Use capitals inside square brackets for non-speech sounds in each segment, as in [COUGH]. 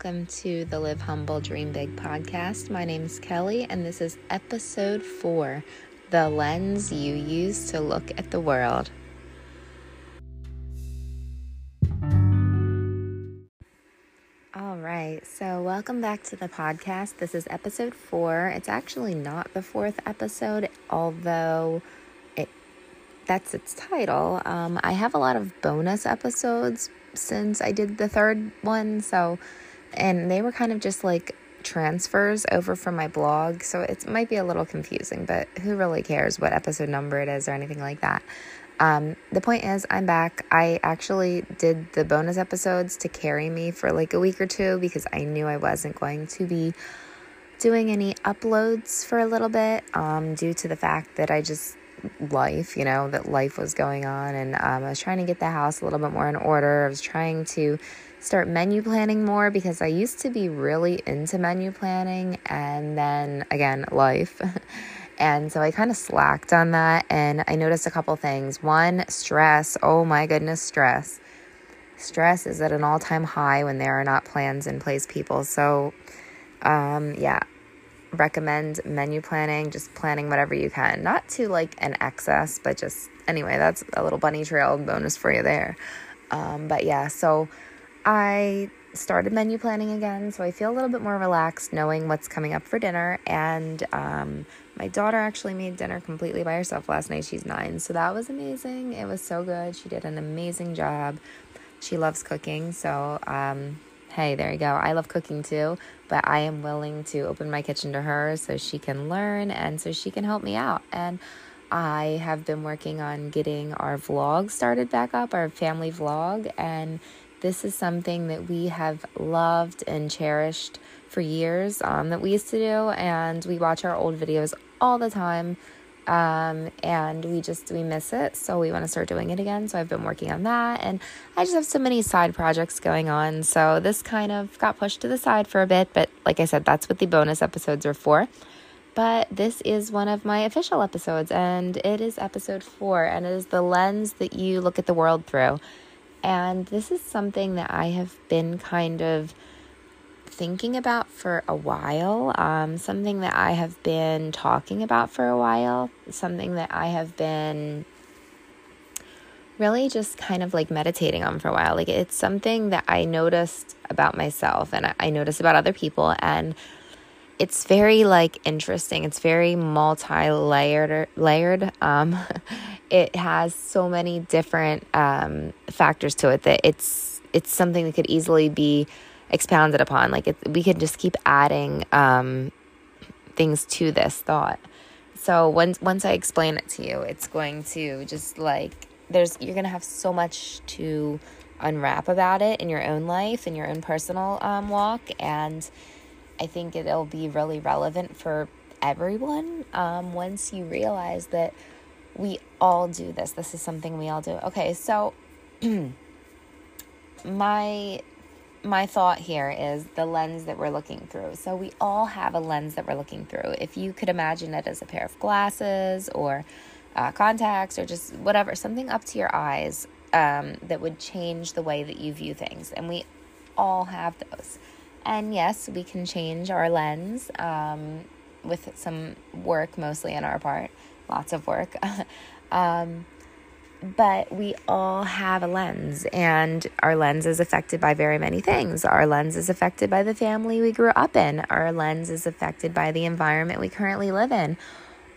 Welcome to the Live Humble Dream Big podcast. My name is Kelly, and this is episode four The Lens You Use to Look at the World. All right, so welcome back to the podcast. This is episode four. It's actually not the fourth episode, although that's its title. Um, I have a lot of bonus episodes since I did the third one. So, and they were kind of just like transfers over from my blog. So it might be a little confusing, but who really cares what episode number it is or anything like that? Um, the point is, I'm back. I actually did the bonus episodes to carry me for like a week or two because I knew I wasn't going to be doing any uploads for a little bit um, due to the fact that I just life, you know, that life was going on. And um, I was trying to get the house a little bit more in order. I was trying to start menu planning more because I used to be really into menu planning. And then again, life. [LAUGHS] and so I kind of slacked on that. And I noticed a couple things. One, stress. Oh my goodness, stress. Stress is at an all time high when there are not plans in place, people. So, um, yeah, recommend menu planning, just planning whatever you can. Not to like an excess, but just anyway, that's a little bunny trail bonus for you there. Um, but yeah, so I started menu planning again, so I feel a little bit more relaxed knowing what's coming up for dinner. And um, my daughter actually made dinner completely by herself last night. She's nine, so that was amazing. It was so good. She did an amazing job. She loves cooking, so um, hey, there you go. I love cooking too, but I am willing to open my kitchen to her so she can learn and so she can help me out. And I have been working on getting our vlog started back up, our family vlog, and this is something that we have loved and cherished for years um, that we used to do, and we watch our old videos all the time um, and we just we miss it so we want to start doing it again so i've been working on that and i just have so many side projects going on so this kind of got pushed to the side for a bit but like i said that's what the bonus episodes are for. But this is one of my official episodes and it is episode four and it is the lens that you look at the world through and this is something that i have been kind of thinking about for a while, um, something that I have been talking about for a while, something that I have been really just kind of like meditating on for a while. Like it's something that I noticed about myself and I noticed about other people. And it's very like interesting. It's very multi-layered layered. Um [LAUGHS] it has so many different um factors to it that it's it's something that could easily be expounded upon. Like it, we can just keep adding um, things to this thought. So once once I explain it to you, it's going to just like there's you're gonna have so much to unwrap about it in your own life, in your own personal um, walk, and I think it'll be really relevant for everyone um, once you realize that we all do this. This is something we all do. Okay, so [CLEARS THROAT] my my thought here is the lens that we're looking through. So we all have a lens that we're looking through. If you could imagine it as a pair of glasses or uh, contacts or just whatever, something up to your eyes um, that would change the way that you view things. And we all have those. And yes, we can change our lens um, with some work, mostly on our part, lots of work. [LAUGHS] um, but we all have a lens, and our lens is affected by very many things. Our lens is affected by the family we grew up in, our lens is affected by the environment we currently live in.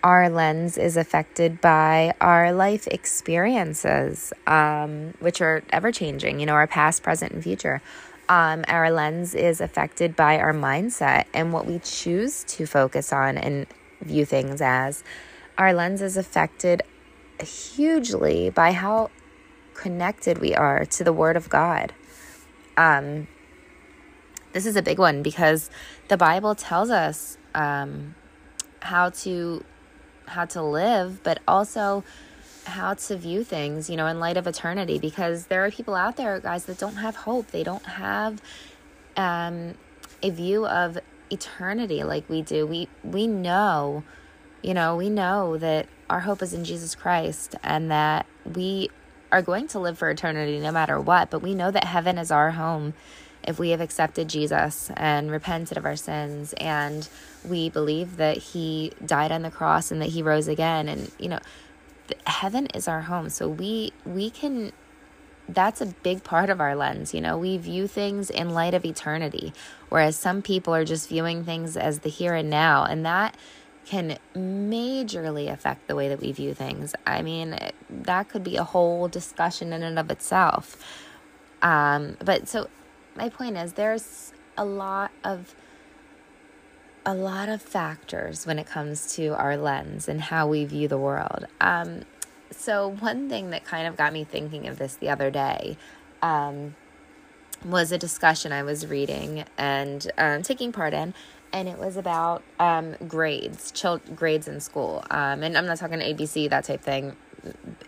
Our lens is affected by our life experiences, um, which are ever changing, you know, our past, present, and future. Um, our lens is affected by our mindset and what we choose to focus on and view things as. Our lens is affected hugely by how connected we are to the Word of God. Um, this is a big one because the Bible tells us um, how to how to live, but also how to view things, you know, in light of eternity. Because there are people out there, guys, that don't have hope. They don't have um, a view of eternity like we do. We we know, you know, we know that our hope is in Jesus Christ and that we are going to live for eternity no matter what, but we know that heaven is our home if we have accepted Jesus and repented of our sins and we believe that he died on the cross and that he rose again and you know heaven is our home so we we can that's a big part of our lens you know? We view things in light of eternity whereas some people are just viewing things as the here and now and that can majorly affect the way that we view things. I mean that could be a whole discussion in and of itself. Um, but so my point is there's a lot of a lot of factors when it comes to our lens and how we view the world. Um, so one thing that kind of got me thinking of this the other day um, was a discussion I was reading and um, taking part in, and it was about um, grades, chil- grades in school. Um, and I'm not talking ABC that type thing,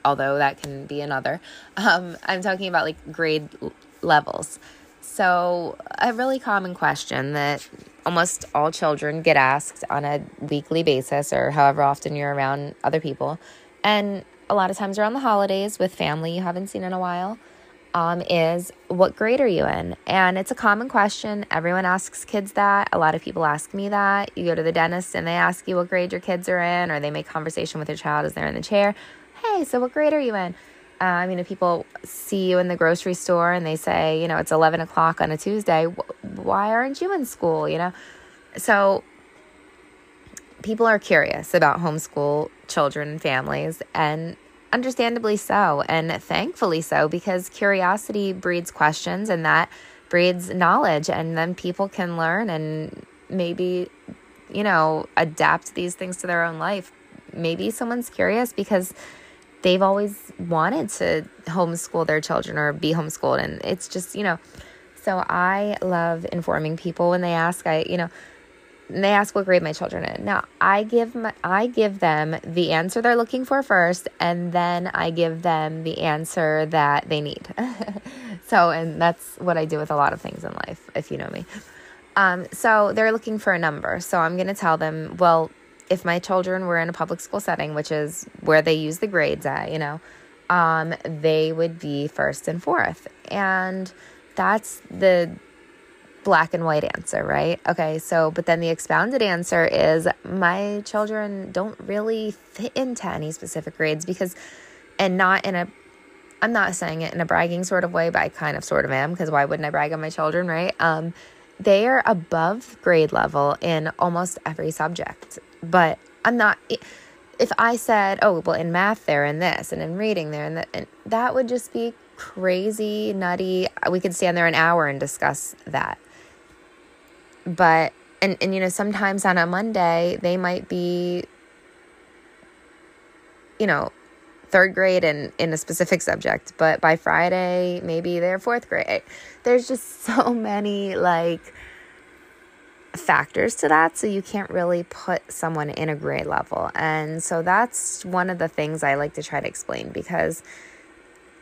although that can be another. Um, I'm talking about like grade levels. So, a really common question that almost all children get asked on a weekly basis or however often you're around other people, and a lot of times around the holidays with family you haven't seen in a while, um, is what grade are you in? And it's a common question. Everyone asks kids that. A lot of people ask me that. You go to the dentist and they ask you what grade your kids are in, or they make conversation with your child as they're in the chair. Hey, so what grade are you in? Uh, I mean, if people see you in the grocery store and they say, you know, it's 11 o'clock on a Tuesday, why aren't you in school? You know? So people are curious about homeschool children and families, and understandably so, and thankfully so, because curiosity breeds questions and that breeds knowledge, and then people can learn and maybe, you know, adapt these things to their own life. Maybe someone's curious because they've always wanted to homeschool their children or be homeschooled. And it's just, you know, so I love informing people when they ask, I, you know, they ask what grade my children in. Now, I give my, I give them the answer they're looking for first, and then I give them the answer that they need. [LAUGHS] so, and that's what I do with a lot of things in life, if you know me. Um, so they're looking for a number. So I'm going to tell them, well, if my children were in a public school setting, which is where they use the grades at, you know, um, they would be first and fourth. And that's the black and white answer, right? Okay, so, but then the expounded answer is my children don't really fit into any specific grades because, and not in a, I'm not saying it in a bragging sort of way, but I kind of sort of am because why wouldn't I brag on my children, right? Um, they are above grade level in almost every subject but I'm not. If I said, "Oh, well, in math they're in this, and in reading they're in that," and that would just be crazy, nutty. We could stand there an hour and discuss that. But and and you know, sometimes on a Monday they might be, you know, third grade in in a specific subject, but by Friday maybe they're fourth grade. There's just [LAUGHS] so many like factors to that so you can't really put someone in a grade level. And so that's one of the things i like to try to explain because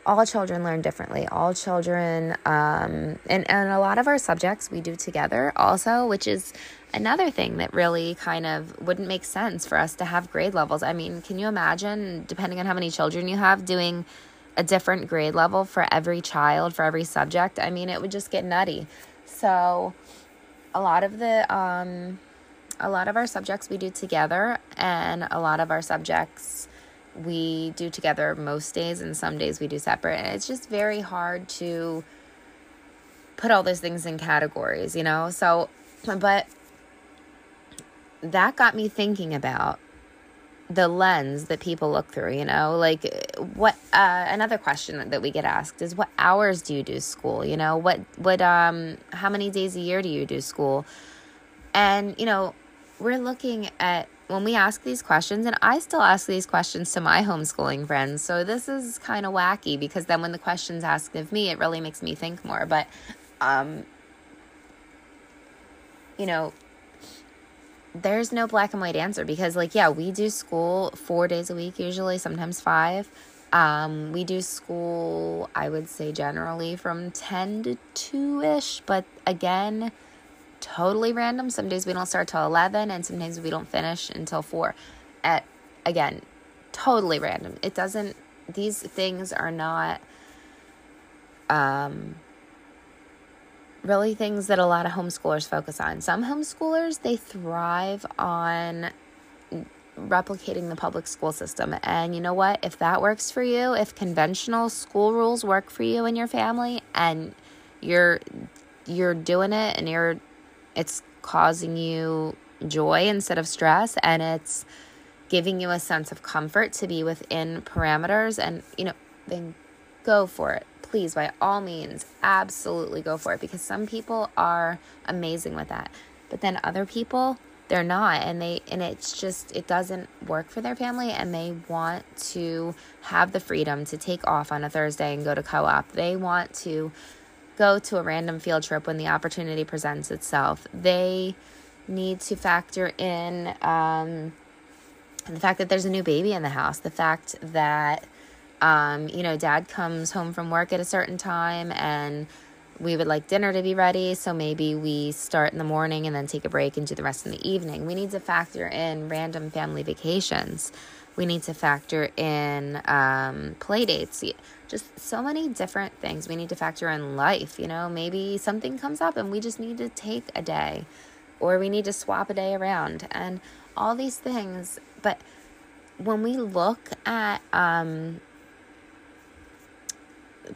all children learn differently. All children um, and, and a lot of our subjects we do together also which is another thing that really kind of wouldn't make sense for us to have grade levels. I mean can you imagine depending on how many children you have doing a different grade level for every child for every subject? I mean it would just get nutty. So a lot of the um, a lot of our subjects we do together, and a lot of our subjects we do together most days, and some days we do separate. And it's just very hard to put all those things in categories, you know. So, but that got me thinking about the lens that people look through you know? Like what uh, another question that we get asked is what hours do you do school? You know what what um how many days a year do you do school? And you know we're looking at when we ask these questions and i still ask these questions to my homeschooling friends so this is kind of wacky because then when the questions asked of me it really makes me think more but um you know there's no black and white answer because like yeah we do school four days a week usually sometimes five. Um, we do school i would say generally from 10 to 2ish but again totally random. Some days we don't start till 11 and sometimes we don't finish until 4 at again totally random. It doesn't these things are not um really things that a lot of homeschoolers focus on. Some homeschoolers, they thrive on replicating the public school system. And you know what? If that works for you, if conventional school rules work for you and your family and you're you're doing it and you're it's causing you joy instead of stress and it's giving you a sense of comfort to be within parameters and you know then go for it please by all means absolutely go for it because some people are amazing with that. But then other people they're not and they and it's just it doesn't work for their family and they want to have the freedom to take off on a Thursday and go to co-op. They want to go to a random field trip when the opportunity presents itself. They need to factor in um, the fact that there's a new baby in the house, the fact that, um, you know, dad comes home from work at a certain time and we would like dinner to be ready. So maybe we start in the morning and then take a break and do the rest in the evening. We need to factor in random family vacations. We need to factor in um, play dates. Just so many different things. We need to factor in life. You know, maybe something comes up and we just need to take a day or we need to swap a day around and all these things. But when we look at um,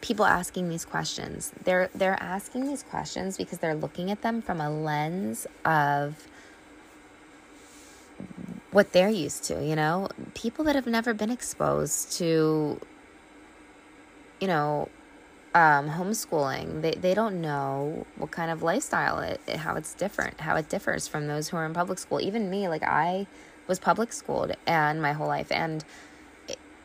people asking these questions, they're they're asking these questions because they're looking at them from a lens of what they're used to, you know? People that have never been exposed to you know, um, homeschooling, they, they don't know what kind of lifestyle it, how it's different, how it differs from those who are in public school. Even me, like I was public schooled and my whole life. And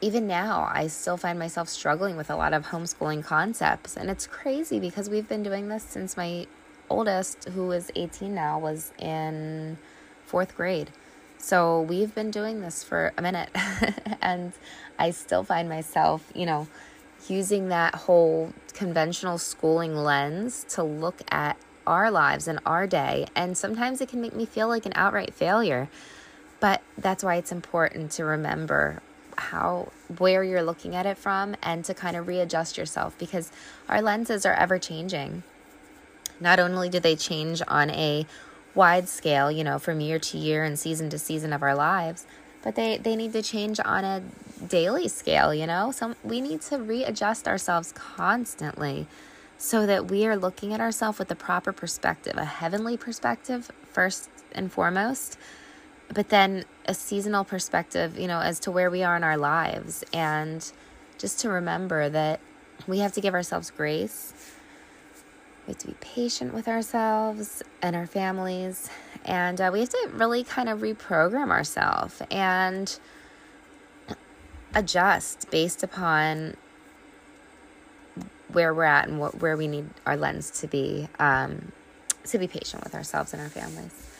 even now, I still find myself struggling with a lot of homeschooling concepts. And it's crazy because we've been doing this since my oldest, who is 18 now, was in fourth grade. So we've been doing this for a minute. [LAUGHS] and I still find myself, you know, using that whole conventional schooling lens to look at our lives and our day. And sometimes it can make me feel like an outright failure. But that's why it's important to remember how where you're looking at it from and to kind of readjust yourself because our lenses are ever changing. Not only do they change on a wide scale, you know, from year to year and season to season of our lives, but they they need to change on a daily scale, you know? So we need to readjust ourselves constantly so that we are looking at ourselves with the proper perspective, a heavenly perspective first and foremost, but then a seasonal perspective, you know, as to where we are in our lives and just to remember that we have to give ourselves grace. We have to be patient with ourselves and our families. And uh, we have to really kind of reprogram ourselves and adjust based upon where we're at and what where we need our lens to be um, to be patient with ourselves and our families.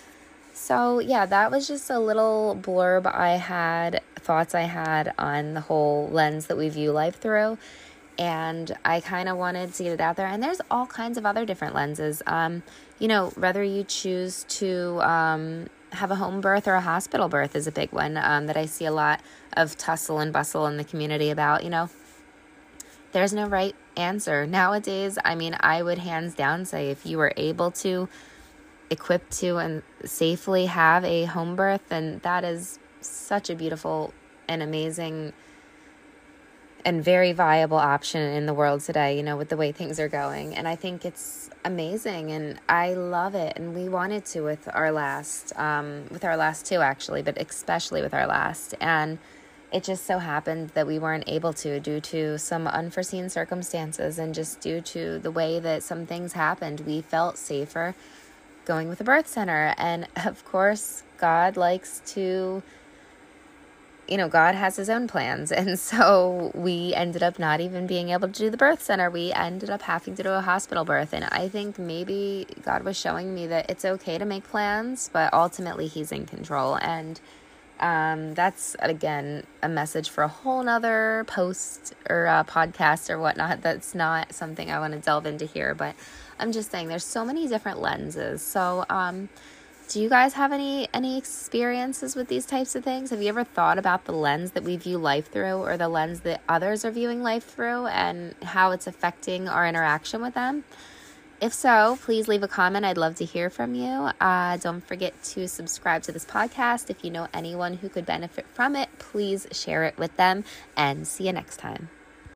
So yeah, that was just a little blurb I had, thoughts I had on the whole lens that we view life through. And I kind of wanted to get it out there. And there's all kinds of other different lenses. Um, you know, whether you choose to um, have a home birth or a hospital birth is a big one um, that I see a lot of tussle and bustle in the community about. You know, there's no right answer. Nowadays, I mean, I would hands down say if you were able to equip to and safely have a home birth, And that is such a beautiful and amazing and very viable option in the world today, you know, with the way things are going. And I think it's amazing and I love it. And we wanted to with our last, um, with our last two actually, but especially with our last. And it just so happened that we weren't able to due to some unforeseen circumstances and just due to the way that some things happened. We felt safer going with a birth center. And of course, God likes to you know, God has his own plans. [LAUGHS] And so we ended up not even being able to do the birth center. We ended up having to do a hospital birth. And I think maybe God was showing me that it's okay to make plans, but ultimately he's in control. And um, that's, again, a message for a whole nother post or a podcast or whatnot. That's not something I want to delve into here. But I'm just saying there's so many different lenses. So, um, do you guys have any any experiences with these types of things? Have you ever thought about the lens that we view life through or the lens that others are viewing life through and how it's affecting our interaction with them? If so, please leave a comment. I'd love to hear from you. Uh, don't forget to subscribe to this podcast. If you know anyone who could benefit from it, please share it with them and see you next time.